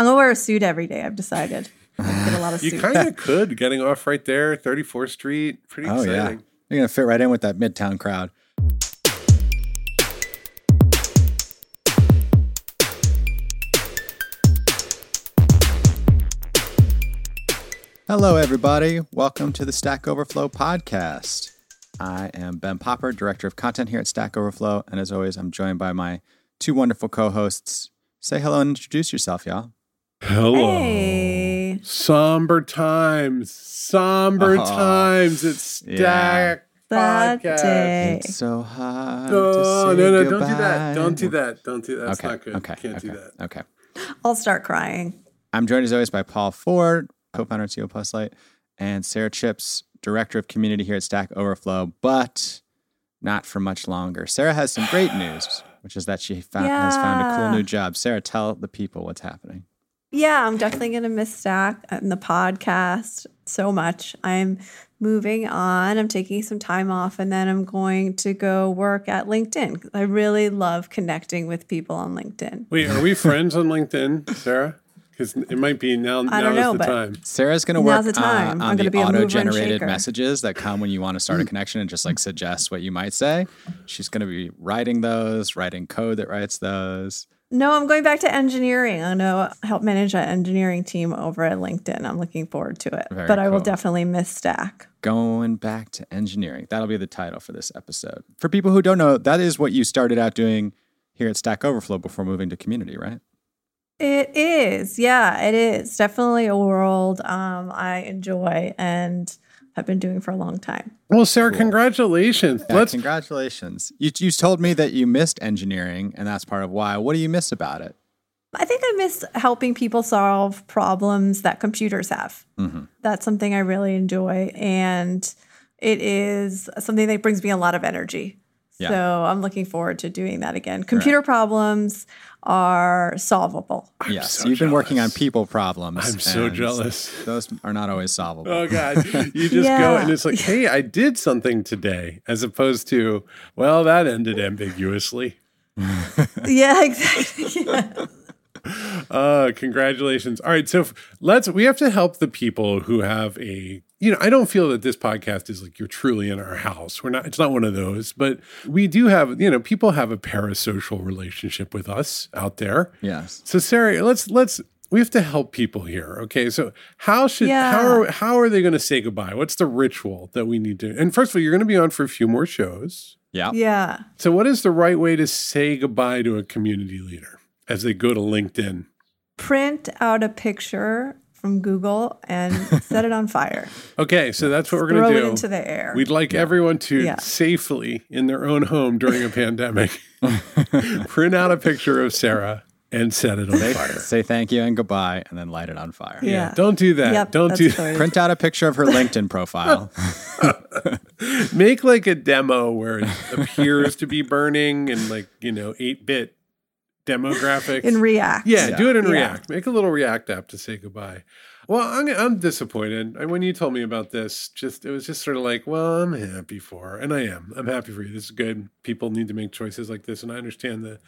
I'm gonna wear a suit every day. I've decided. Get a lot of You suits. kind of could getting off right there, 34th Street. Pretty Oh yeah, exciting. you're gonna fit right in with that Midtown crowd. Hello, everybody. Welcome to the Stack Overflow podcast. I am Ben Popper, Director of Content here at Stack Overflow. And as always, I'm joined by my two wonderful co hosts. Say hello and introduce yourself, y'all. Hello. Hey. Somber times. Somber Oh, times. It's yeah. Stack That Podcast. day. It's so hard. No, to no, say no, don't do that. Don't do that. Don't do that. That's okay. not good. Okay. Can't okay. do that. Okay. I'll start crying. I'm joined as always by Paul Ford, co-founder of CEO Postlight, and Sara Chipps, director of community here at Stack Overflow, but not for much longer. Sara has some great news, which is that she found, has found a cool new job. Sara, tell the people what's happening. Yeah, I'm definitely gonna miss Stack and the podcast so much. I'm moving on. I'm taking some time off, and then I'm going to go work at LinkedIn. I really love connecting with people on LinkedIn. Wait, are we friends on LinkedIn, Sara? Because it might be now. I don't now know, is the but- time. Sarah's going to work Now's the uh, time. I'm on gonna the be a mover and auto-generated messages that come when you want to start a connection and just like suggest what you might say. She's going to be writing those, writing code that writes those. No, I'm going back to engineering. I'm gonna help manage an engineering team over at LinkedIn. I'm looking forward to it. Very but I will definitely miss Stack. Going back to engineering. That'll be the title for this episode. For people who don't know, that is what you started out doing here at Stack Overflow before moving to community, right? It is. Yeah, it is. Definitely a world um, I enjoy and have been doing for a long time. Well, Sara, congratulations. Yeah, Let's congratulations. You, you told me that you missed engineering, and that's part of why. What do you miss about it? I think I miss helping people solve problems that computers have. Mm-hmm. That's something I really enjoy. And it is something that brings me a lot of energy. Yeah. So I'm looking forward to doing that again. Computer problems are solvable. yes, so you've been working on people problems. I'm so jealous. Those are not always solvable. Oh God! You just go and it's like, hey, I did something today, as opposed to, well, that ended ambiguously. yeah, exactly. Yeah. Uh, congratulations. All right, so let's. We have to help the people who have a. You know, I don't feel that this podcast is like you're truly in our house. We're not. It's not one of those, but we do have. You know, people have a parasocial relationship with us out there. Yes. So Sara, let's let's we have to help people here. Okay. So how should how are how are they going to say goodbye? What's the ritual that we need to and first of all, you're going to be on for a few more shows. Yeah. yeah. So what is the right way to say goodbye to a community leader as they go to LinkedIn? Print out a picture from Google and set it on fire. Okay, so that's what we're going to do. Throw it into the air. We'd like everyone to Yeah. safely in their own home during a pandemic print out a picture of Sara and set it on fire. Say thank you and goodbye, and then light it on fire. Yeah. Don't do that. Yep, Don't do the way to- Print out a picture of her LinkedIn profile. make like a demo where it appears to be burning and like you know 8-bit demographics. In React. yeah, do it in Yeah. react. Make a little react app to say goodbye. Well i'm, I'm disappointed. And when you told me about this just it was just sort of like well i'm happy for her and i am. I'm happy for you. This is good. People need to make choices like this and i understand the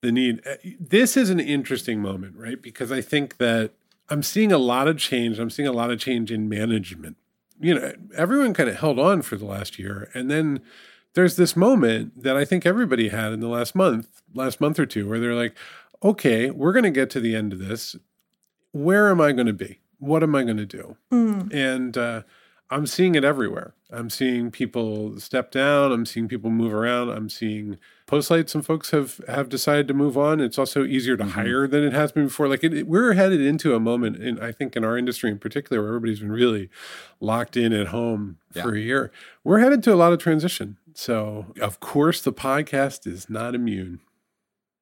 the need. Uh, this is an interesting moment right? Because i think that i'm seeing a lot of change. I'm seeing a lot of change in management. You know, everyone kind of held on for the last year. And then there's this moment that I think everybody had in the last month, last month or two, where they're like, okay, we're going to get to the end of this. Where am I going to be? What am I going to do? Mm. And uh, I'm seeing it everywhere. I'm seeing people step down. I'm seeing people move around. I'm seeing Postlight. Some folks have have decided to move on. It's also easier to hire than it has been before. Like it, it- we're headed into a moment, in I think in our industry in particular, where everybody's been really locked in at home for a year. We're headed to a lot of transition. So of course, the podcast is not immune.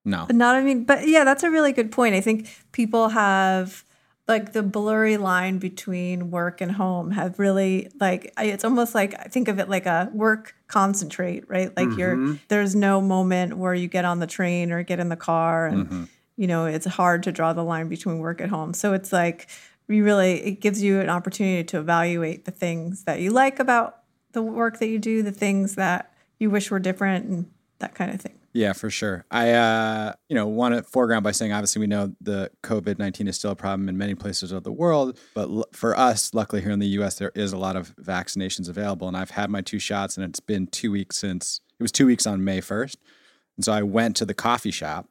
No. But not, I mean, but yeah, that's a really good point. I think people have like the blurry line between work and home have really like it's almost like I think of it like a work concentrate, right? Like you're mm-hmm. there's no moment where you get on the train or get in the car and mm-hmm. you know, it's hard to draw the line between work and home. So it's like you really it gives you an opportunity to evaluate the things that you like about the work that you do, the things that you wish were different and that kind of thing. Yeah, for sure. I, uh, you know, want to foreground by saying obviously we know the COVID 19 is still a problem in many places of the world. But l- for us, luckily here in the US, there is a lot of vaccinations available. And I've had my two shots and it's been two weeks since it was two weeks on May 1st. And so I went to the coffee shop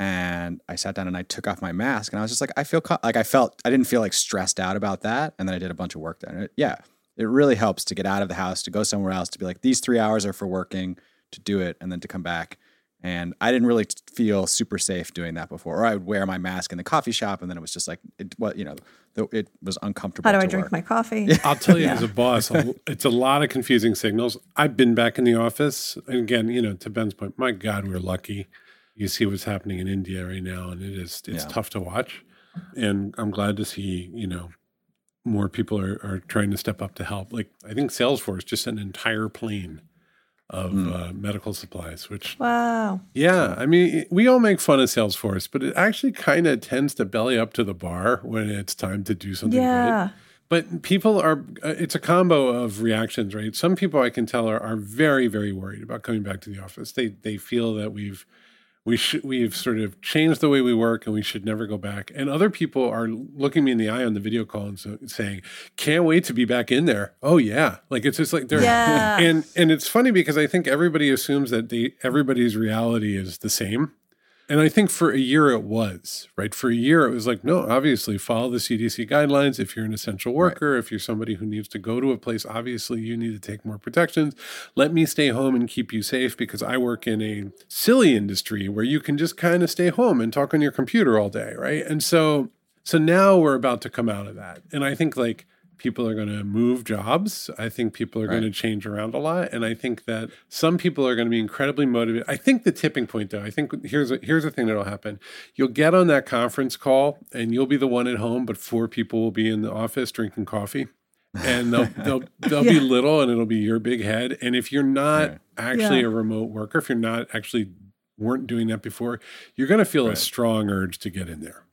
and I sat down and I took off my mask and I was just like, I feel like I felt, I didn't feel like stressed out about that. And then I did a bunch of work it, yeah, it really helps to get out of the house, to go somewhere else, to be like, these three hours are for working, to do it, and then to come back. And I didn't really feel super safe doing that before. Or I would wear my mask in the coffee shop, and then it was just like, it, what you know, it was uncomfortable. How do I to drink work. my coffee? I'll tell you Yeah. as a boss, it's a lot of confusing signals. I've been back in the office. And again, you know, to Ben's point, my God, we're lucky. You see what's happening in India right now, and it is it's Yeah. tough to watch. And I'm glad to see, you know, more people are, are trying to step up to help. Like I think Salesforce just sent an entire plane of Mm. uh, medical supplies, which Wow. yeah, I mean, we all make fun of Salesforce, but it actually kind of tends to belly up to the bar when it's time to do something good. Yeah. But people are, uh, it's a combo of reactions, right? Some people I can tell are, are very, very worried about coming back to the office. They, they feel that we've, we should, we've sort of changed the way we work and we should never go back. And other people are looking me in the eye on the video call and so, saying, can't wait to be back in there. Oh yeah. Like it's just like they're, Yeah. and, and it's funny because I think everybody assumes that they, everybody's reality is the same. And I think for a year it was, right? For a year it was like, no, obviously follow the CDC guidelines. If you're an essential worker, if you're somebody who needs to go to a place, obviously you need to take more protections. Let me stay home and keep you safe because I work in a silly industry where you can just kind of stay home and talk on your computer all day, right? And so so now we're about to come out of that. And I think like people are going to move jobs. I think people are going to change around a lot. And I think that some people are going to be incredibly motivated. I think the tipping point though, I think here's a, here's the thing that'll happen. You'll get on that conference call and you'll be the one at home, but four people will be in the office drinking coffee. And they'll they'll they'll be little and it'll be your big head. And if you're not Right. actually Yeah. a remote worker, if you're not actually weren't doing that before, you're going to feel a strong urge to get in there.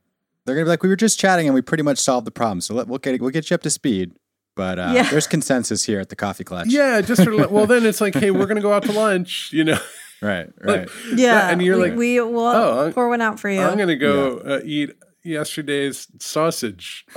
They're gonna be like, we were just chatting and we pretty much solved the problem. So let, we'll get we'll get you up to speed. But uh, Yeah. there's consensus here at the coffee clutch. Yeah, just sort of like, well, then it's like, hey, we're going to go out to lunch, you know. Right. Right. Like, Yeah. and you're we, like, we will oh, I'm- pour one out for you. I'm going to go uh, eat yesterday's sausage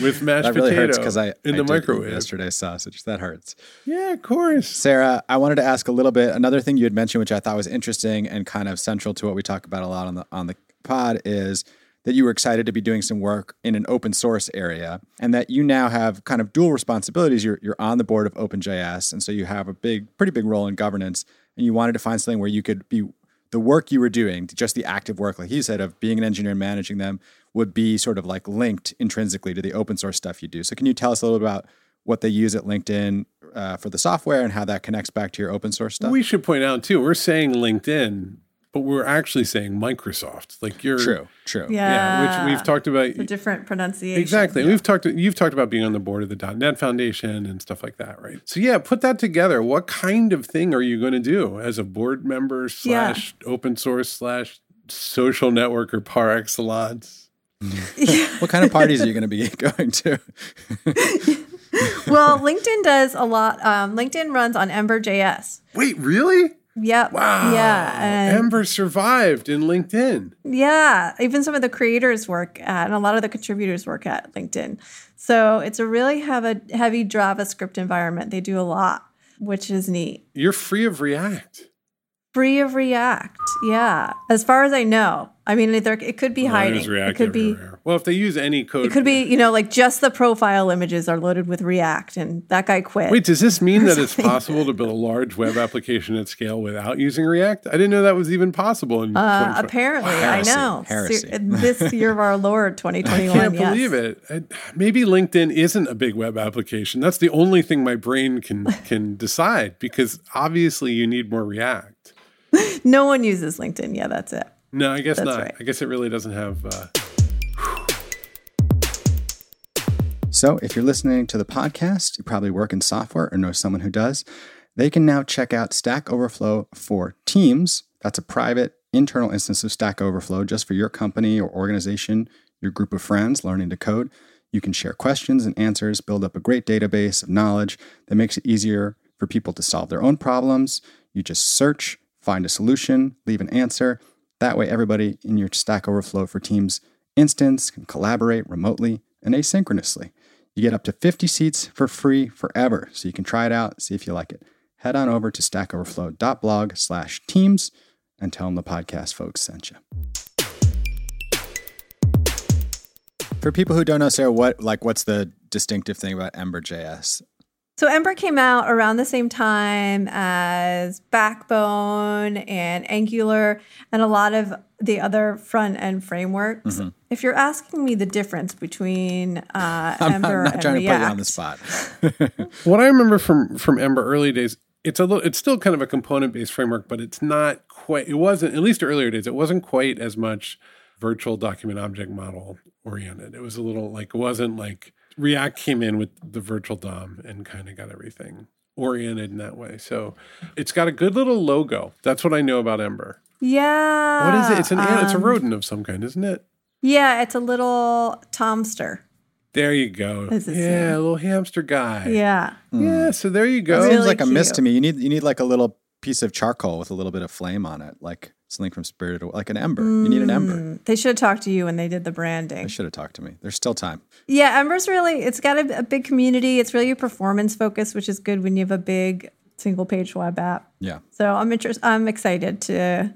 with mashed that really potato hurts because I in I the did microwave. yesterday's sausage. That hurts. Yeah, of course. Sara, I wanted to ask a little bit. Another thing you had mentioned, which I thought was interesting and kind of central to what we talk about a lot on the on the pod, is that you were excited to be doing some work in an open source area, and that you now have kind of dual responsibilities. You're you're on the board of OpenJS, and so you have a big, pretty big role in governance. And you wanted to find something where you could be the work you were doing, just the active work, like he said, of being an engineer and managing them, would be sort of like linked intrinsically to the open source stuff you do. So, can you tell us a little bit about what they use at LinkedIn uh, for the software and how that connects back to your open source stuff? We should point out too, we're saying LinkedIn, but we're actually saying Microsoft. Like you're true, true. yeah. yeah, which we've talked about. The different pronunciation. Exactly. We've talked you've talked about being on the board of the .NET Foundation and stuff like that, right? So yeah, put that together. What kind of thing are you going to do as a board member slash open source slash social networker par excellence? What kind of parties are you going to be going to? well, LinkedIn does a lot. Um, LinkedIn runs on Ember.js. Wait, really? Yep. Wow. Yeah. And Ember survived in LinkedIn. yeah. Even some of the creators work at, and a lot of the contributors work at LinkedIn. So it's a really have a heavy JavaScript environment. They do a lot, which is neat. You're free of React. Free of React. Yeah. As far as I know. I mean, it could be Well, hiding. React it could be. Everywhere. Well, if they use any code, It could be, you know, like just the profile images are loaded with React, and that guy quit. Wait, does this mean that it's possible to build a large web application at scale without using React? I didn't know that was even possible in Uh, 2020. apparently, Heresy. I know. Heresy. Ser- this year of our Lord, 2021. I can't yes. believe it. I, maybe LinkedIn isn't a big web application. That's the only thing my brain can can decide because obviously you need more React. No one uses LinkedIn. Yeah, that's it. No, I guess That's not. right. I guess it really doesn't have. Uh, So, if you're listening to the podcast, you probably work in software or know someone who does. They can now check out Stack Overflow for Teams. That's a private internal instance of Stack Overflow just for your company or organization, your group of friends learning to code. You can share questions and answers, build up a great database of knowledge that makes it easier for people to solve their own problems, You just search, find a solution, leave an answer. That way, everybody in your Stack Overflow for Teams instance can collaborate remotely and asynchronously. You get up to 50 seats for free forever, so you can try it out, see if you like it. Head on over to stackoverflow.blog slash teams and tell them the podcast folks sent you. For people who don't know, Sara, what like what's the distinctive thing about Ember.js? So Ember came out around the same time as Backbone and Angular and a lot of the other front end frameworks. Mm-hmm. If you're asking me the difference between uh, I'm Ember not, not and trying React, to put you on the spot. What I remember from from Ember early days, it's a little, it's still kind of a component based framework, but it's not quite. It wasn't at least earlier days. It wasn't quite as much virtual document object model oriented. It was a little like it wasn't like React came in with the virtual DOM and kind of got everything oriented in that way. So it's got a good little logo. That's what I know about Ember. yeah, What is it? It's an it's a um, rodent of some kind, isn't it? Yeah, it's a little Tomster. There you go. Is Yeah, it? a little hamster guy. Yeah, Yeah, so there you go. That Really seems like a miss to me. You need you need like a little piece of charcoal with a little bit of flame on it, like something from Spirited, Away- like an ember. You need an ember. Mm, they should have talked to you when they did the branding. They should have talked to me. There's still time. Yeah, Ember's really it's got a, a big community. It's really a performance focus, which is good when you have a big single page web app. Yeah. So I'm interested. I'm excited to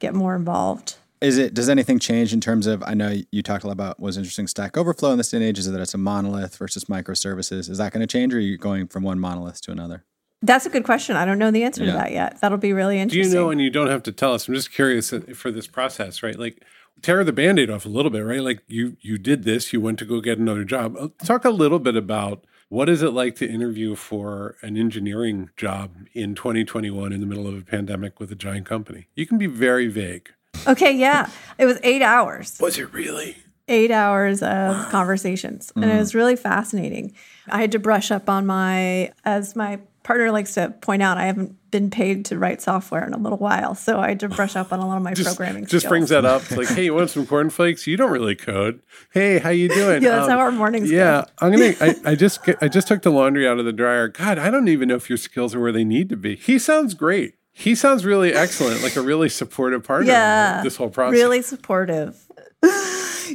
get more involved. Is it? Does anything change in terms of? I know you talked a lot about what was interesting Stack Overflow in this day and age. Is that it's a monolith versus microservices? Is that going to change, or are you going from one monolith to another? That's a good question. I don't know the answer Yeah. to that yet. That'll be really interesting. Do you know, and you don't have to tell us. I'm just curious uh, for this process, right? Like tear the band-aid off a little bit, right? Like you you did this, you went to go get another job. Uh, Talk a little bit about what is it like to interview for an engineering job in 2021 in the middle of a pandemic with a giant company? You can be very vague. Okay, yeah. It was eight hours. Was it really? eight hours of conversations and it was really fascinating i had to brush up on my as my partner likes to point out i haven't been paid to write software in a little while so i had to brush up on a lot of my Just, programming just skills. brings that up. It's like, hey, you want some cornflakes? You don't really code. Hey, how you doing? Yeah, that's how um, our mornings go. Yeah, I'm gonna. I, I just get- I just took the laundry out of the dryer. God, I don't even know if your skills are where they need to be. He sounds great. He sounds really excellent, like a really supportive partner. yeah this whole process. really supportive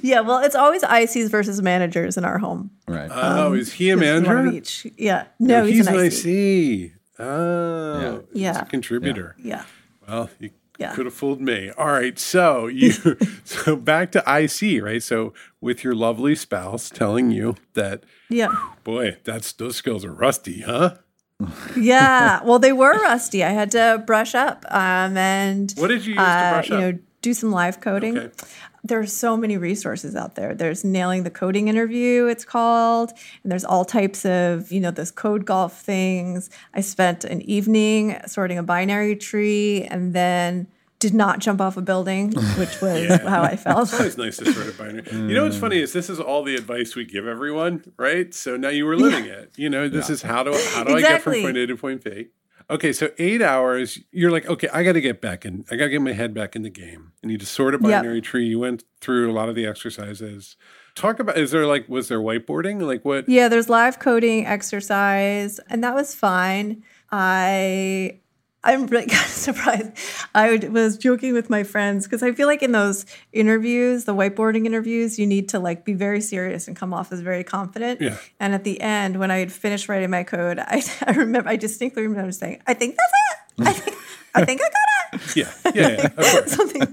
yeah well it's always ics versus managers in our home Right. Oh, is he a There's one of manager? each. yeah no he's, he's an an IC. IC. Oh, Yeah. he's Yeah. a contributor. yeah Well, you Yeah. could have fooled me. All right, so you so back to IC, right? So with your lovely spouse telling you that, yeah boy, that's those skills are rusty, huh? yeah well they were rusty i had to brush up um, and What did you use to uh, brush you know do some live coding Okay. There's so many resources out there there's nailing the coding interview it's called and there's all types of you know those code golf things i spent an evening sorting a binary tree and then did not jump off a building which was how i felt It's always nice to sort of binary. You know what's funny is this is all the advice we give everyone, right? So now you were living it. You know, this is how do how do I get from point A to point B? Okay, so eight hours. You're like, okay, I got to get back in. I got to get my head back in the game. I need to sort a Yep. binary tree. You went through a lot of the exercises. Talk about. Is there like was there whiteboarding? Like what? Yeah, there's live coding exercise, and that was fine. I I'm really kind of surprised. I was joking with my friends because I feel like in those interviews, the whiteboarding interviews, you need to like be very serious and come off as very confident. Yeah. And at the end, when I had finished writing my code, I, I remember I distinctly remember saying, "I think that's it. I mm. think I think I got it." Yeah, yeah, yeah. Something. Uh.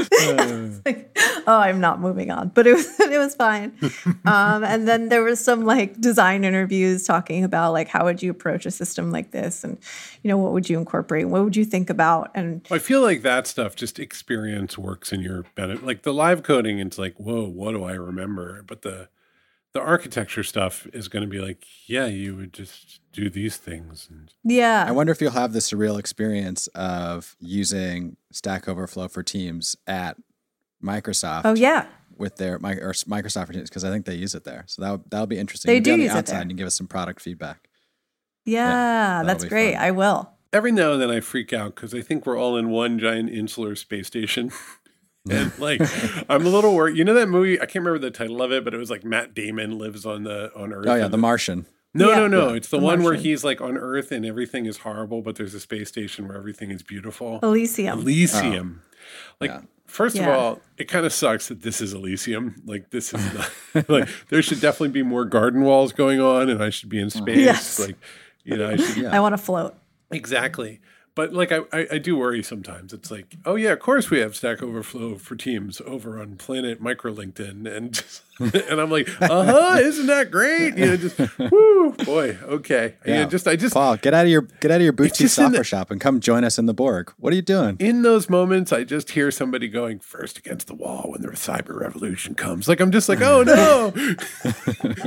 It's like, oh, I'm not moving on, but it was it was fine. Um, and then there was some like design interviews talking about like how would you approach a system like this, and you know what would you incorporate, what would you think about, and I feel like that stuff just experience works in your benefit. Like the live coding, it's like, whoa, what do I remember? But the the architecture stuff is going to be like, yeah, you would just do these things. And yeah, I wonder if you'll have the surreal experience of using Stack Overflow for Teams at Microsoft oh yeah, with their or Microsoft for Teams because I think they use it there. So that that'll be interesting. They You'll do on the use it outside there. and give us some product feedback. yeah, that'll that's great. fun. I will. every now and then I freak out because I think we're all in one giant insular space station. and like I'm a little worried. You know that movie? I can't remember the title of it, but it was like Matt Damon lives on the on Earth. Oh yeah, The Martian. No, Yeah. no, no. Yeah. It's the, The one where he's like on Earth and everything is horrible, but there's a space station where everything is beautiful. Elysium. Elysium. Oh. Like, Yeah. First of all, it kind of sucks that this is Elysium. Like, this is not, like, there should definitely be more garden walls going on, and I should be in space. Yes. Like, you know, I should, Yeah. I want to float. exactly. But like, I, I, I do worry sometimes. It's like, oh yeah, of course we have Stack Overflow for Teams over on Planet Micro LinkedIn, and and I'm like, uh huh, isn't that great? You know, just whoo, boy, okay. Yeah, Yeah. just I just Paul, get out of your get out of your boutique software the- shop and come join us in the Borg. What are you doing? in those moments, I just hear somebody going first against the wall when the cyber revolution comes. Like I'm just like, oh no.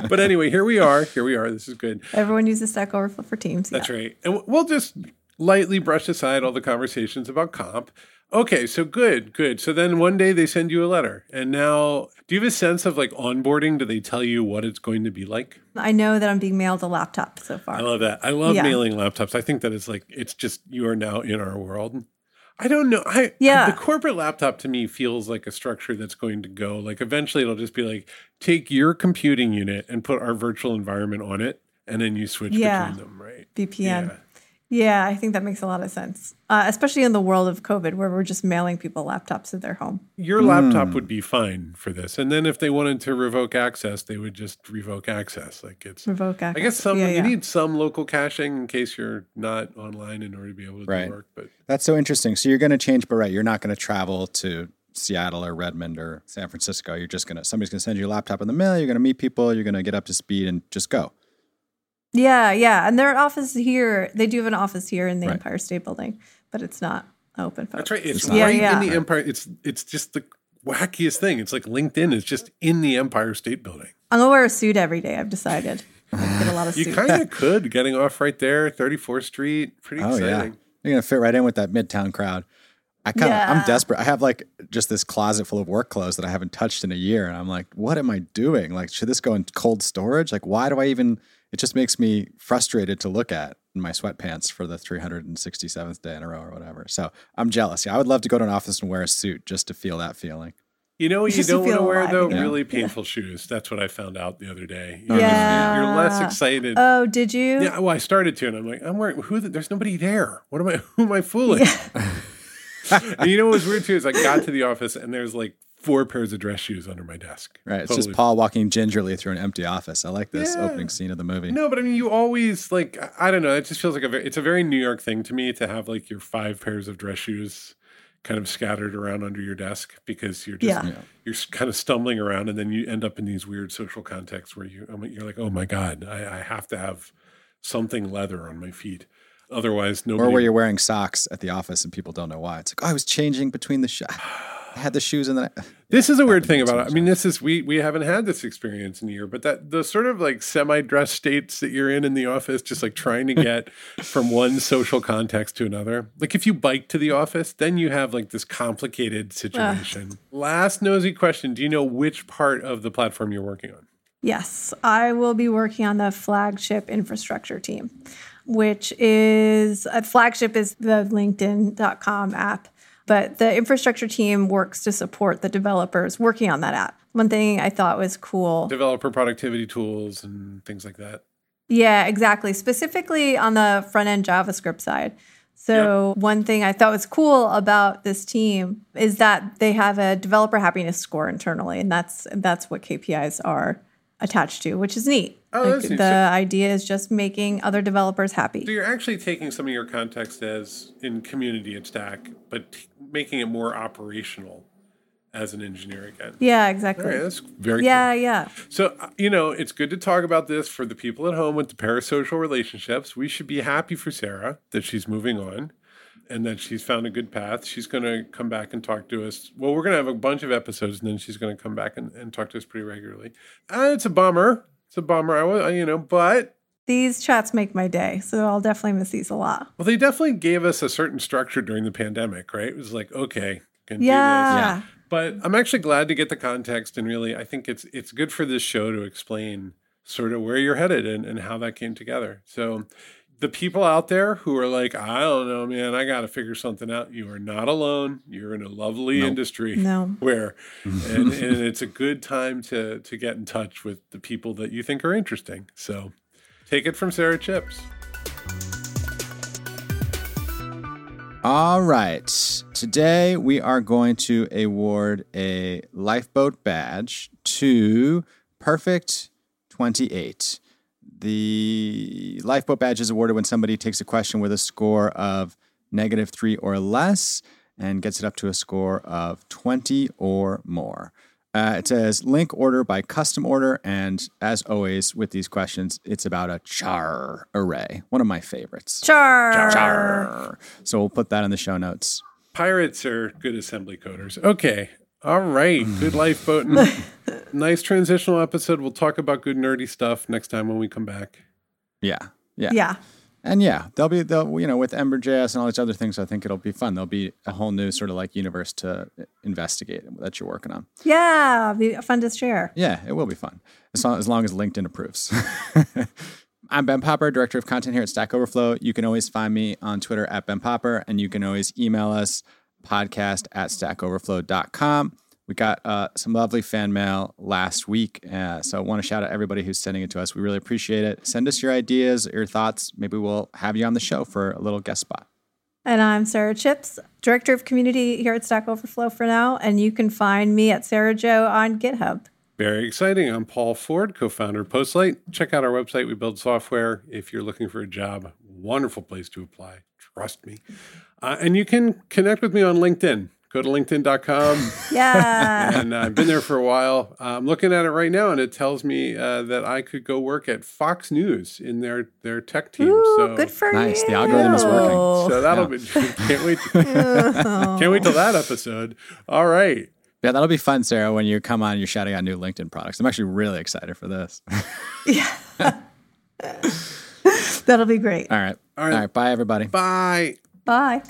but anyway, here we are. Here we are. This is good. Everyone uses Stack Overflow for Teams. That's yeah. right. And we'll just lightly brush aside all the conversations about comp. Okay, so good, good. So then one day they send you a letter. And now, do you have a sense of like onboarding? Do they tell you what it's going to be like? I know that I'm being mailed a laptop so far. I love that. I love Yeah. mailing laptops. I think that it's like it's just you are now in our world. I don't know. I Yeah. The corporate laptop to me feels like a structure that's going to go. Like eventually it'll just be like take your computing unit and put our virtual environment on it, and then you switch Yeah. between them, right? VPN. Yeah. Yeah. I think that makes a lot of sense, uh, especially in the world of COVID where we're just mailing people laptops to their home. Your laptop would be fine for this. And then if they wanted to revoke access, they would just revoke access. Like it's Revoke access. I guess some yeah, you yeah. need some local caching in case you're not online in order to be able to Right. do work. But That's so interesting. So you're going to change, but right, you're not going to travel to Seattle or Redmond or San Francisco. You're just going to somebody's going to send you a laptop in the mail. You're going to meet people. You're going to get up to speed and just go. Yeah, yeah. And their office here, they do have an office here in the Right. Empire State Building, but it's not open. For That's right. It's not. Yeah, right yeah. in the Empire. It's it's just the wackiest thing. It's like LinkedIn is just in the Empire State Building. I'm gonna wear a suit every day. I've decided. Get a lot of You suits. kind of could getting off right there, 34th Street. Pretty Oh yeah, you're going to fit right in with that midtown crowd. I kind of I'm desperate. I have like just this closet full of work clothes that I haven't touched in a year, and I'm like, what am I doing? Like, should this go in cold storage? Like, why do I even? It just makes me frustrated to look at in my sweatpants for the 367th day in a row or whatever. So I'm jealous. Yeah, I would love to go to an office and wear a suit just to feel that feeling. You know what you don't want to wear alive though? again. Really painful shoes. That's what I found out the other day. Oh, you're, Yeah. you're less excited. Oh, did you? yeah, well, I started to, and I'm like, I'm wearing who? The, there's nobody there. What am I? Who am I fooling? and you know what was weird too is I got to the office and there's like four pairs of dress shoes under my desk. Right. It's Totally just Paul walking gingerly through an empty office. I like this Yeah. opening scene of the movie. No, but I mean, you always like I- I don't know. It just feels like a very, it's a very New York thing to me to have like your five pairs of dress shoes kind of scattered around under your desk because you're just Yeah. Yeah. you're kind of stumbling around and then you end up in these weird social contexts where you, um, you're like, oh my god, I, I have to have something leather on my feet, otherwise nobody. Or where you're wearing socks at the office and people don't know why. It's like, oh, I was changing between the shoes. I had the shoes and then I, This is a weird thing about it. I mean, this is we we haven't had this experience in a year, but that the sort of like semi-dress states that you're in in the office, just like trying to get from one social context to another. Like if you bike to the office, then you have like this complicated situation. Last nosy question: Do you know which part of the platform you're working on? Yes, I will be working on the flagship infrastructure team, which is a flagship is the LinkedIn.com app, but the infrastructure team works to support the developers working on that app. One thing I thought was cool. Developer productivity tools and things like that. Yeah, exactly. Specifically on the front end JavaScript side. So, one thing I thought was cool about this team is that they have a developer happiness score internally, and that's that's what KPIs are attached to, which is neat. Oh, Like, the So- idea is just making other developers happy. So you're actually taking some of your context as in community at Stack, but t- making it more operational as an engineer again. Yeah, exactly. right, that's very cool. yeah, yeah. So, uh, you know, it's good to talk about this for the people at home with the parasocial relationships. We should be happy for Sara that she's moving on and that she's found a good path. She's going to come back and talk to us. Well, we're going to have a bunch of episodes and then she's going to come back and, and talk to us pretty regularly. Uh, it's a bummer. It's a bummer. I was, you know, but These chats make my day, so I'll definitely miss these a lot. well, they definitely gave us a certain structure during the pandemic, right? It was like, okay, can do this. Yeah. But I'm actually glad to get the context and really I think it's it's good for this show to explain sort of where you're headed and, and how that came together. So the people out there who are like, I don't know, man, I gotta figure something out. You are not alone. You're in a lovely Nope. industry No. where and, and it's a good time to to get in touch with the people that you think are interesting. So Take it from Sara Chipps. All right. Today we are going to award a lifeboat badge to Perfect 28. The lifeboat badge is awarded when somebody takes a question with a score of negative three or less and gets it up to a score of 20 or more. Uh, it says Linq OrderBy custom order. And as always with these questions, it's about a char array, one of my favorites. Char. Char. char. So we'll put that in the show notes. Pirates are good assembly coders. Okay. All right. Good life, lifeboat. nice transitional episode. We'll talk about good nerdy stuff next time when we come back. Yeah. Yeah. Yeah. And yeah, they'll be they'll you know with Ember.js and all these other things. I think it'll be fun. There'll be a whole new sort of like universe to uh, investigate that you're working on. Yeah. Be fun to share. Yeah, it will be fun as long as, long as LinkedIn approves. I'm Ben Popper, director of content here at Stack Overflow. You can always find me on Twitter at Ben Popper, and you can always email us podcast at stackoverflow.com. We got uh, some lovely fan mail last week. Uh, so I want to shout out everybody who's sending it to us. We really appreciate it. Send us your ideas, your thoughts. Maybe we'll have you on the show for a little guest spot. And I'm Sara Chipps, Director of Community here at Stack Overflow for now. And you can find me at Sara Joe on GitHub. Very exciting. I'm Paul Ford, co founder of Postlight. Check out our website. We build software. If you're looking for a job, wonderful place to apply. Trust me. Uh, and you can connect with me on LinkedIn. Go to linkedin.com. Yeah. and uh, I've been there for a while. Uh, I'm looking at it right now, and it tells me uh, that I could go work at Fox News in their their tech team. Ooh, so good for Nice. you. The algorithm is working. so that'll be can't wait can't wait till that episode. All right. Yeah, that'll be fun, Sara, when you come on and you're shouting out new LinkedIn products. I'm actually really excited for this. Yeah. that'll be great. All right. All right. All right. Bye, everybody. Bye. Bye.